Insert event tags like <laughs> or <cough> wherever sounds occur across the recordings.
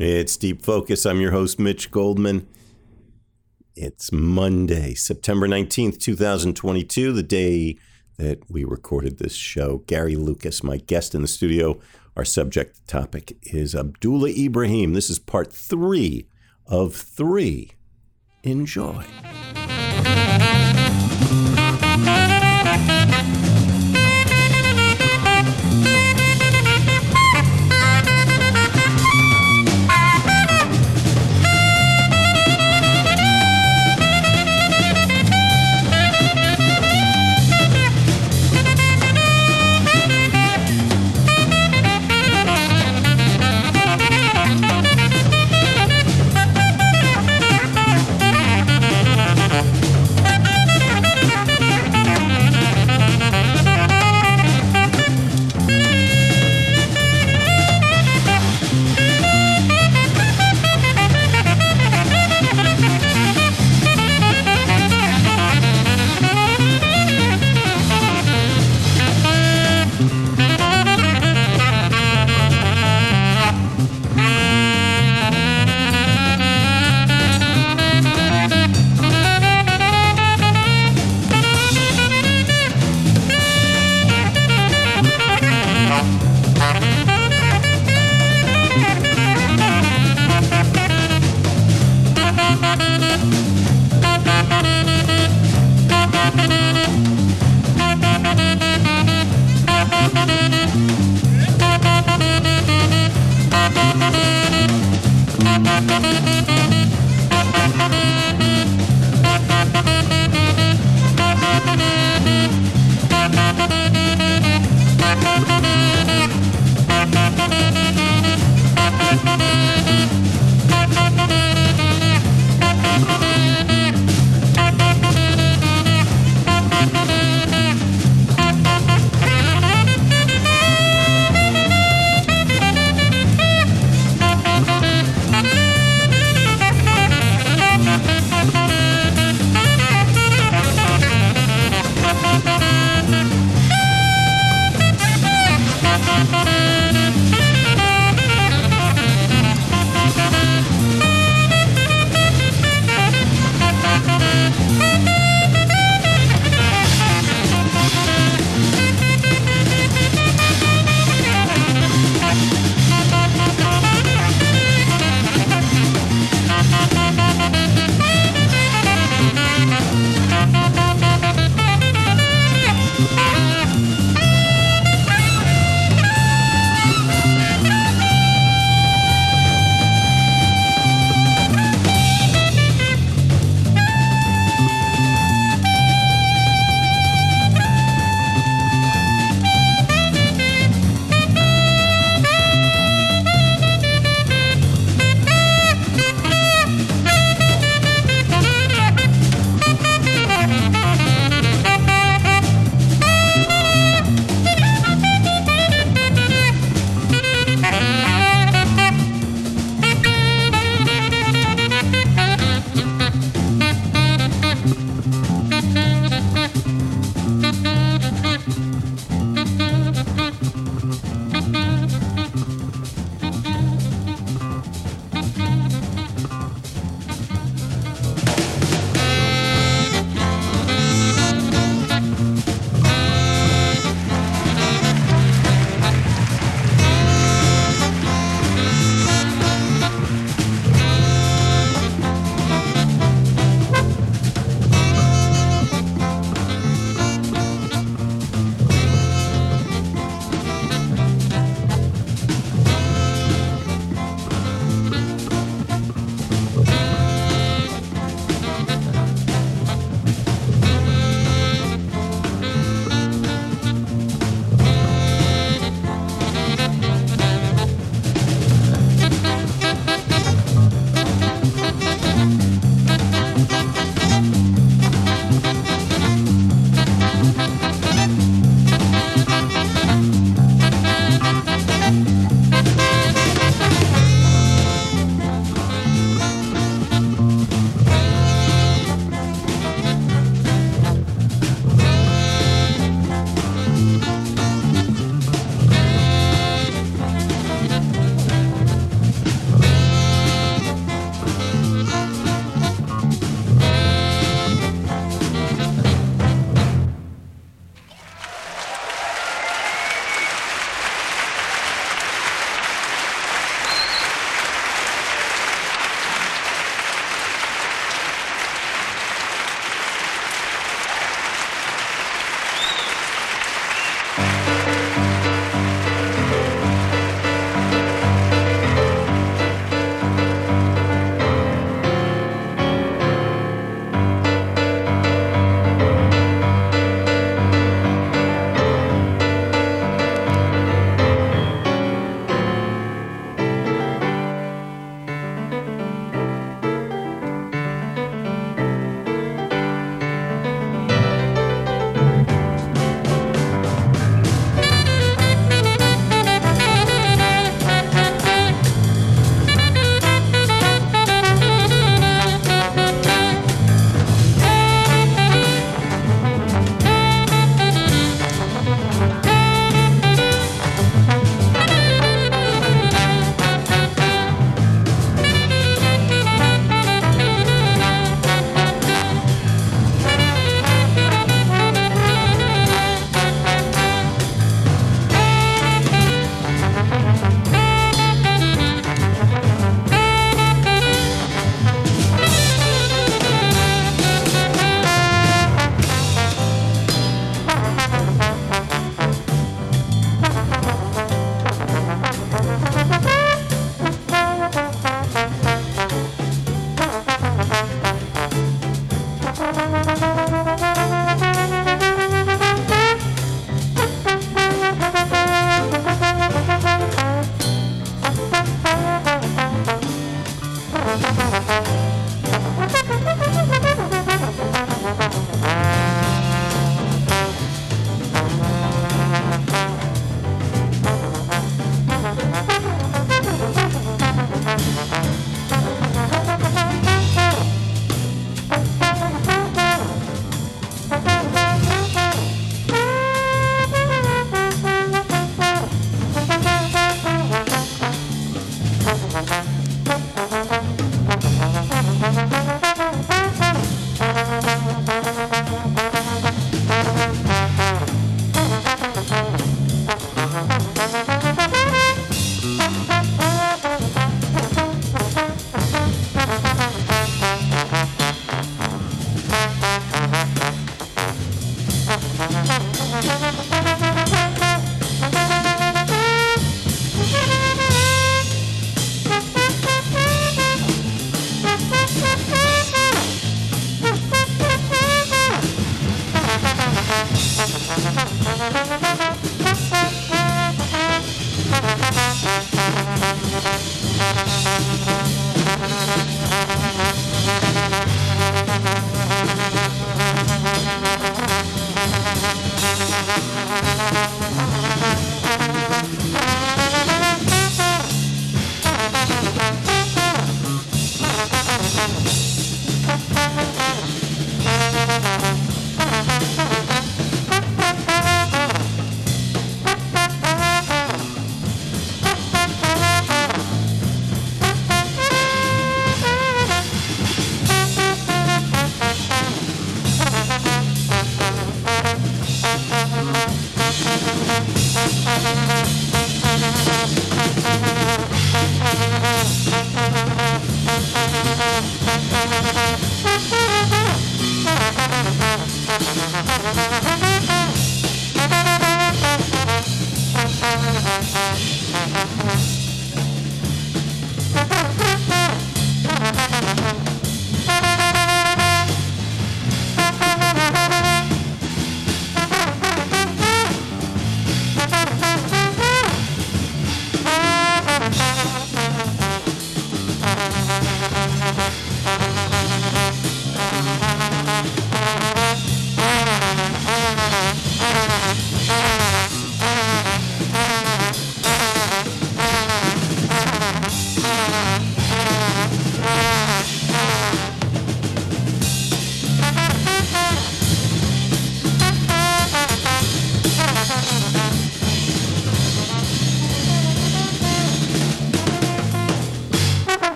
It's Deep Focus. I'm your host, Mitch Goldman. It's Monday, September 19th, 2022, the day that we recorded this show. Gary Lucas, my guest in the studio. Our subject topic is Abdullah Ibrahim. This is part three of three. Enjoy.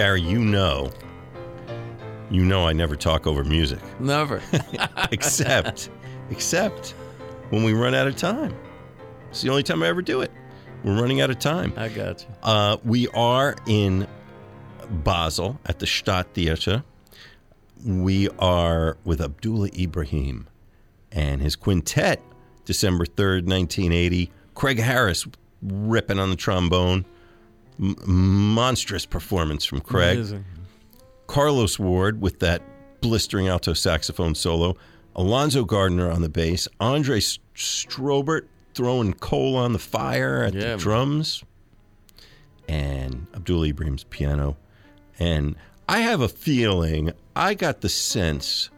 Gary, you know, you know, I never talk over music, Never. <laughs> except, except when we run out of time. It's the only time I ever do it. We're running out of time. I got you. Uh, we are in Basel at the Stadttheater. We are with Abdullah Ibrahim and his quintet, December 3rd, 1980. Craig Harris ripping on the trombone. M- monstrous performance from Craig. Amazing. Carlos Ward with that blistering alto saxophone solo, Alonzo Gardner on the bass, Andre Strobert throwing coal on the fire at Yeah, the drums, and Abdul Ibrahim's piano. And I have a feeling, I got the sense,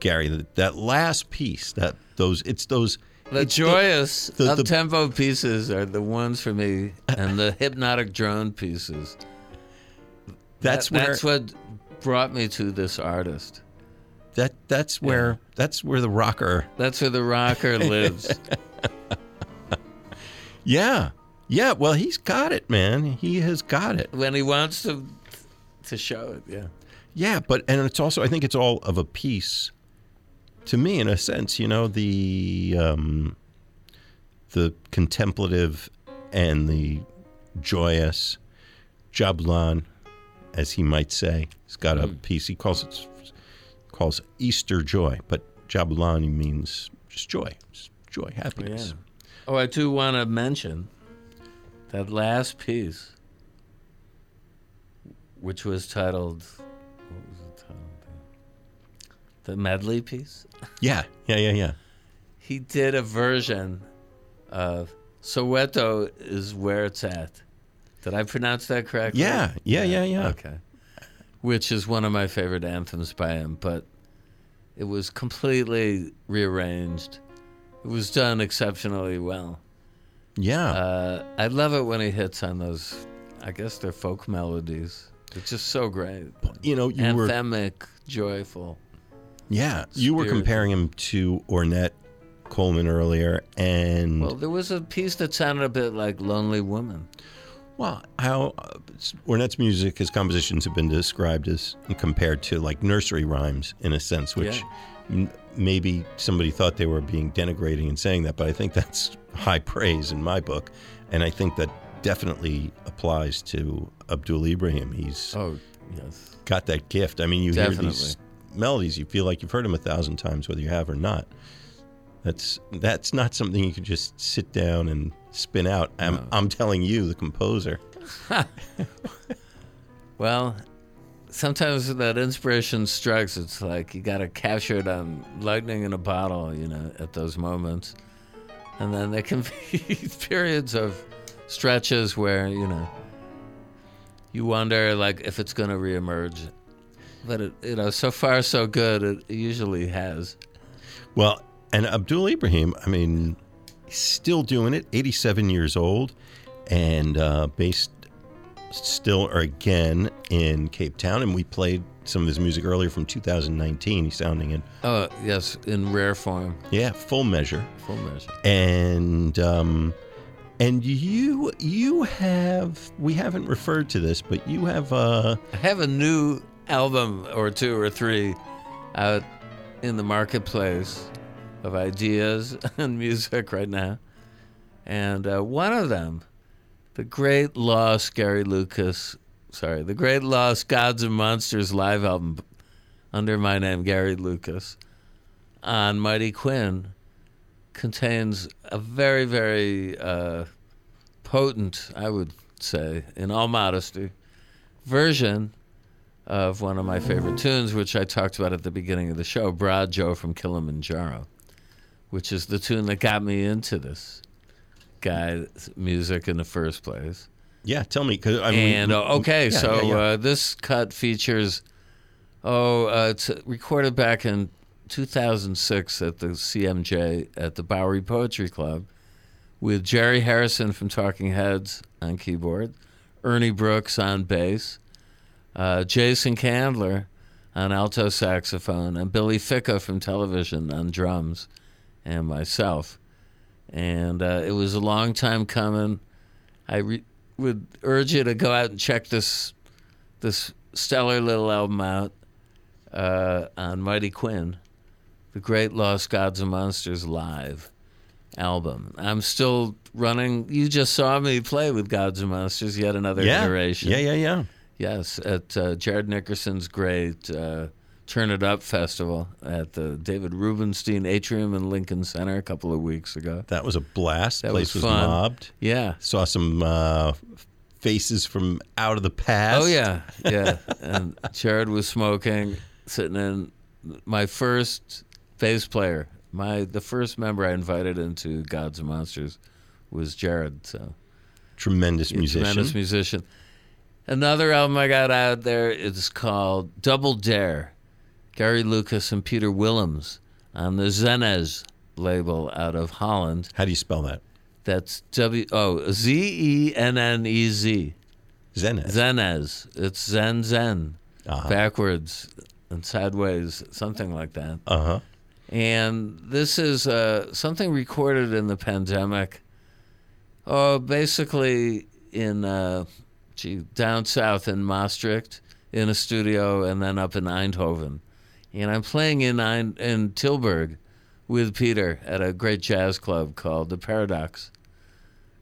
Gary, that that last piece, that those, it's those. The it's joyous <laughs> the- the- tempo pieces are the ones for me, and the <laughs> hypnotic drone pieces. that's That- where that's what brought me to this artist. that that's where that's where the rocker That's where the rocker <laughs> lives. Yeah. Yeah. Well, he's got it, man. He has got it. when he wants to to show it. Yeah. Yeah. But, and it's also, I think it's all of a piece to me, in a sense, you know, the, um, the contemplative and the joyous Jabulani, as he might say. He's got a piece. He calls it, calls Easter joy, but Jabulani means just joy, just joy, happiness. Yeah. Oh, I do want to mention that last piece, which was titled, what was it titled? The medley piece. Yeah. Yeah. Yeah. Yeah. He did a version of Soweto is where it's at. Did I pronounce that correctly? Yeah. Yeah. Yeah. Yeah. Okay. Which is one of my favorite anthems by him, but it was completely rearranged. It was done exceptionally well. Yeah. Uh, I love it when he hits on those, I guess they're folk melodies. It's just so great. you know, you were Anthemic, joyful. Yeah, you were comparing him to Ornette Coleman earlier, and Well, there was a piece that sounded a bit like Lonely Woman. Well, how uh, Ornette's music, his compositions have been described as compared to like nursery rhymes in a sense, which m- maybe somebody thought they were being denigrating and saying that, but I think that's high praise in my book, and I think that definitely applies to Abdul Ibrahim. He's Oh, yes. got that gift. I mean, you hear Definitely. these melodies, you feel like you've heard them a thousand times, whether you have or not. That's that's not something you can just sit down and spin out. I'm I'm telling you, the composer. <laughs> Well, sometimes when that inspiration strikes, it's like you got to capture it on lightning in a bottle, you know, at those moments. And then there can <laughs> be periods of stretches where, you know, you wonder, like, if it's going to reemerge. But, it, you know, so far so good, it usually has. Well, and Abdul Ibrahim, I mean, still doing it. 87 years old, and uh, based still or again in Cape Town. And we played some of his music earlier from 2019. He's sounding in Oh, yes, in rare form, yeah full measure. full measure. and um, and you you have we haven't referred to this, but you have uh I have a new album or two or three out in the marketplace of ideas <laughs> and music right now. And uh, one of them, the great lost Gary Lucas, sorry, the great lost Gods and Monsters live album under my name, Gary Lucas, on Mighty Quinn, contains a very, very uh, potent, I would say, in all modesty, version of one of my favorite tunes, which I talked about at the beginning of the show, Bra Joe from Kilimanjaro, which is the tune that got me into this guy's music in the first place. yeah. Tell me because I mean And uh, okay, yeah, so yeah, yeah. Uh, this cut features, oh, uh, it's recorded back in 2006 at the CMJ at the Bowery Poetry Club with Jerry Harrison from Talking Heads on keyboard, Ernie Brooks on bass, uh, Jason Candler on alto saxophone, and Billy Ficca from television on drums, and myself. And uh, it was a long time coming. I re- would urge you to go out and check this this stellar little album out uh, on Mighty Quinn, the Great Lost Gods and Monsters live album. I'm still running. You just saw me play with Gods and Monsters, yet another Yeah. iteration. Yeah, yeah, yeah. Yes, at uh, Jared Nickerson's great uh, Turn It Up festival at the David Rubenstein Atrium in Lincoln Center a couple of weeks ago. That was a blast. That Place was was, mobbed. Yeah. Saw some uh, faces from out of the past. Oh yeah, yeah. and Jared was smoking, sitting in my first bass player. My the first member I invited into Gods and Monsters was Jared. So Tremendous musician. tremendous musician. Another album I got out there is called Double Dare. Gary Lucas and Peter Willems on the Zenez label out of Holland. How do you spell that? That's W O Z E N N E Z. Zenez. Zenez. It's Zen Zen. Uh-huh. backwards and sideways, something like that. Uh huh. And this is uh, something recorded in the pandemic. Oh, basically in uh, gee, down south in Maastricht in a studio, and then up in Eindhoven. And I'm playing in Ein- in Tilburg with Peter at a great jazz club called the Paradox.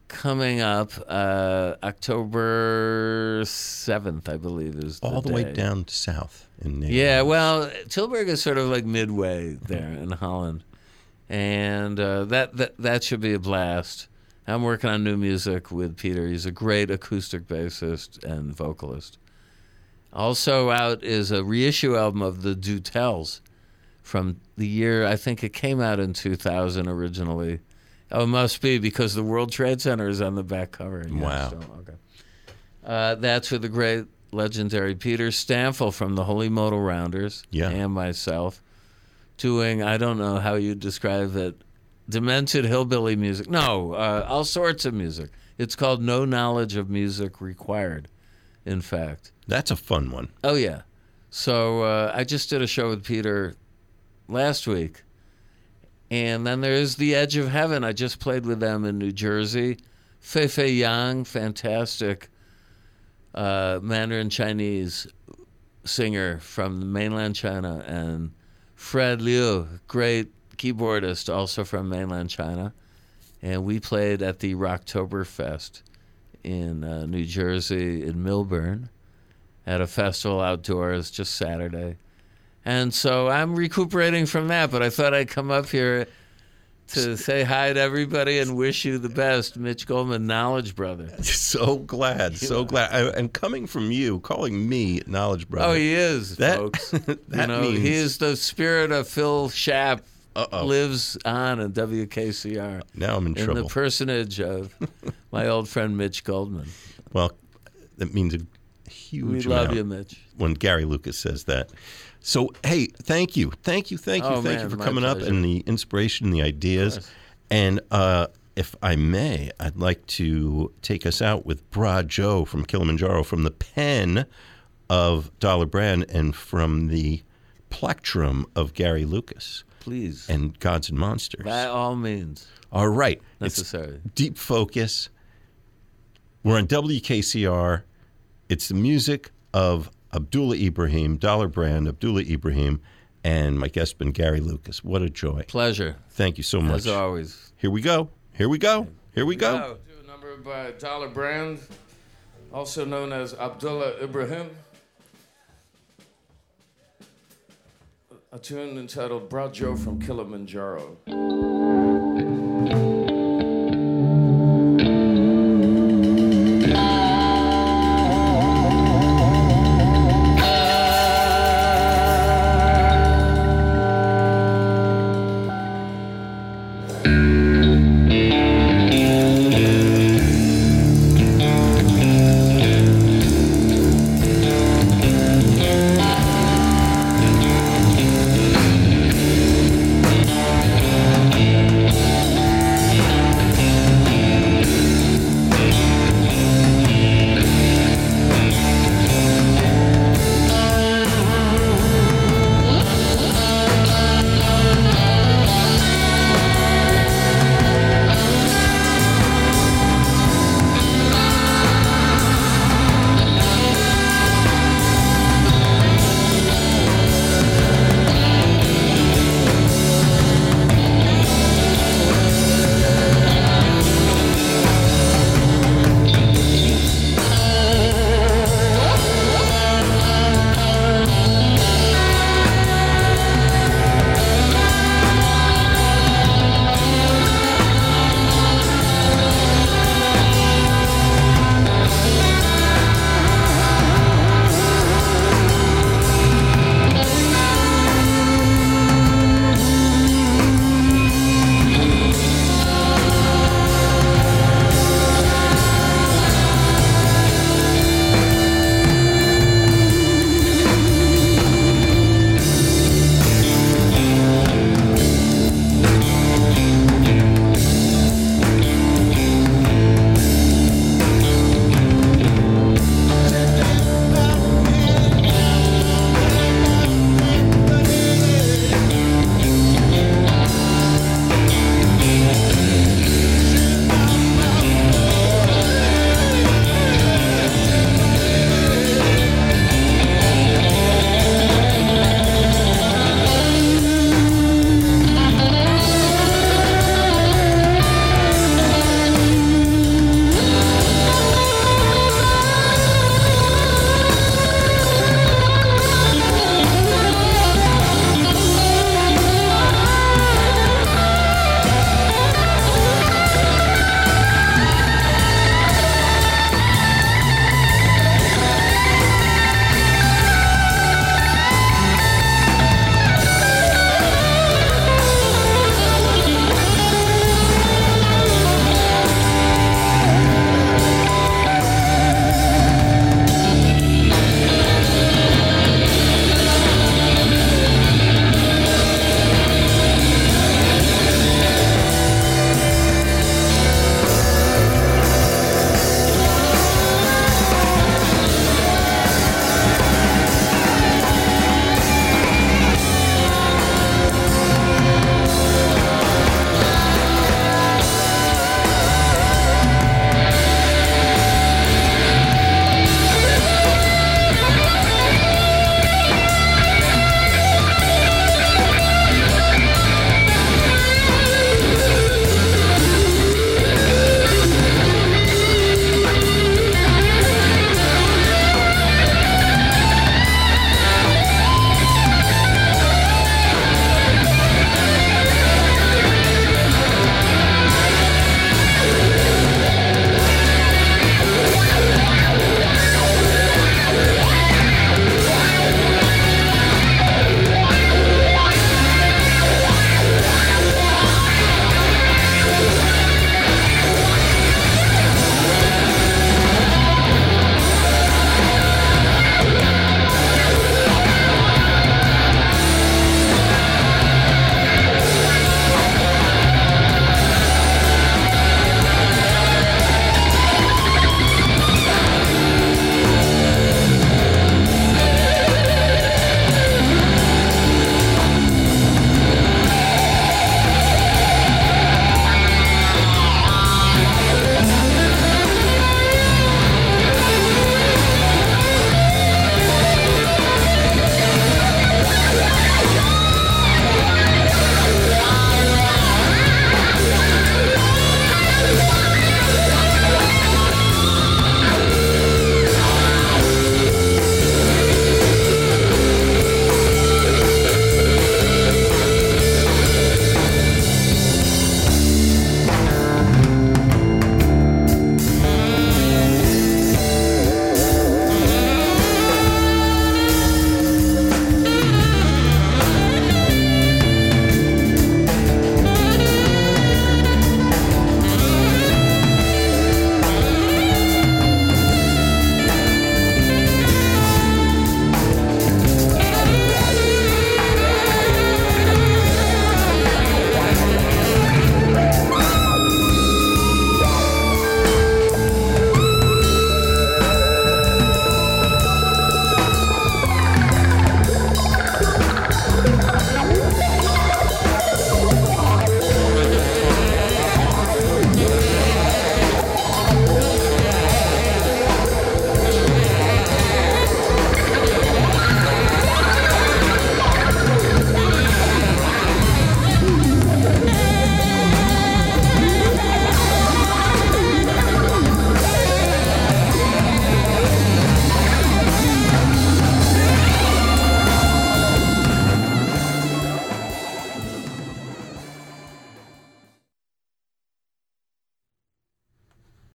Coming up uh, October seventh, I believe, is All the, way down south in. Yeah, well, Tilburg is sort of like midway there in Holland, and uh, that, that that should be a blast. I'm working on new music with Peter. He's a great acoustic bassist and vocalist. Also out is a reissue album of the Dutels from the year I think it came out in 2000 originally. Oh, it must be because the World Trade Center is on the back cover. Yeah, Wow. so, okay. Uh, that's with the great legendary Peter Stampfel from the Holy Modal Rounders Yeah. and myself doing, I don't know how you describe it, demented hillbilly music. No, uh, all sorts of music. It's called No Knowledge of Music Required, in fact. That's a fun one. Oh, yeah. So uh, I just did a show with Peter last week. And then there's The Edge of Heaven. I just played with them in New Jersey. Fei Fei Yang, fantastic uh, Mandarin Chinese singer from mainland China. And Fred Liu, great keyboardist, also from mainland China. And we played at the Rocktoberfest in uh, New Jersey, in Millburn at a festival outdoors just Saturday. And so I'm recuperating from that, but I thought I'd come up here to say hi to everybody and wish you the best, Mitch Goldman, Knowledge Brother. <laughs> So glad, so glad. I, and coming from you, calling me Knowledge Brother. Oh, he is, That- folks. <laughs> that you know, means- he is the spirit of Phil Schaap. Uh-oh. Lives on in WKCR Now I'm in, in trouble. the personage of <laughs> my old friend Mitch Goldman. well, that means a huge We love you, Mitch. when Gary Lucas says that. So, hey, thank you. Thank you. Thank you. Oh, thank man, you for coming up and the inspiration, the ideas. And uh, if I may, I'd like to take us out with Bra Joe from Kilimanjaro from the pen of Dollar Brand and from the plectrum of Gary Lucas Please, and Gods and Monsters. by all means, All right. It's. Deep Focus. We're on WKCR. It's the music of Abdullah Ibrahim, Dollar Brand, Abdullah Ibrahim, and my guest been Gary Lucas. What a joy. Pleasure, Thank you so much. as always. Here we go. Here we go. Here we go. Now, do a number by uh, Dollar Brand, also known as Abdullah Ibrahim. a tune entitled Bra Joe from Kilimanjaro.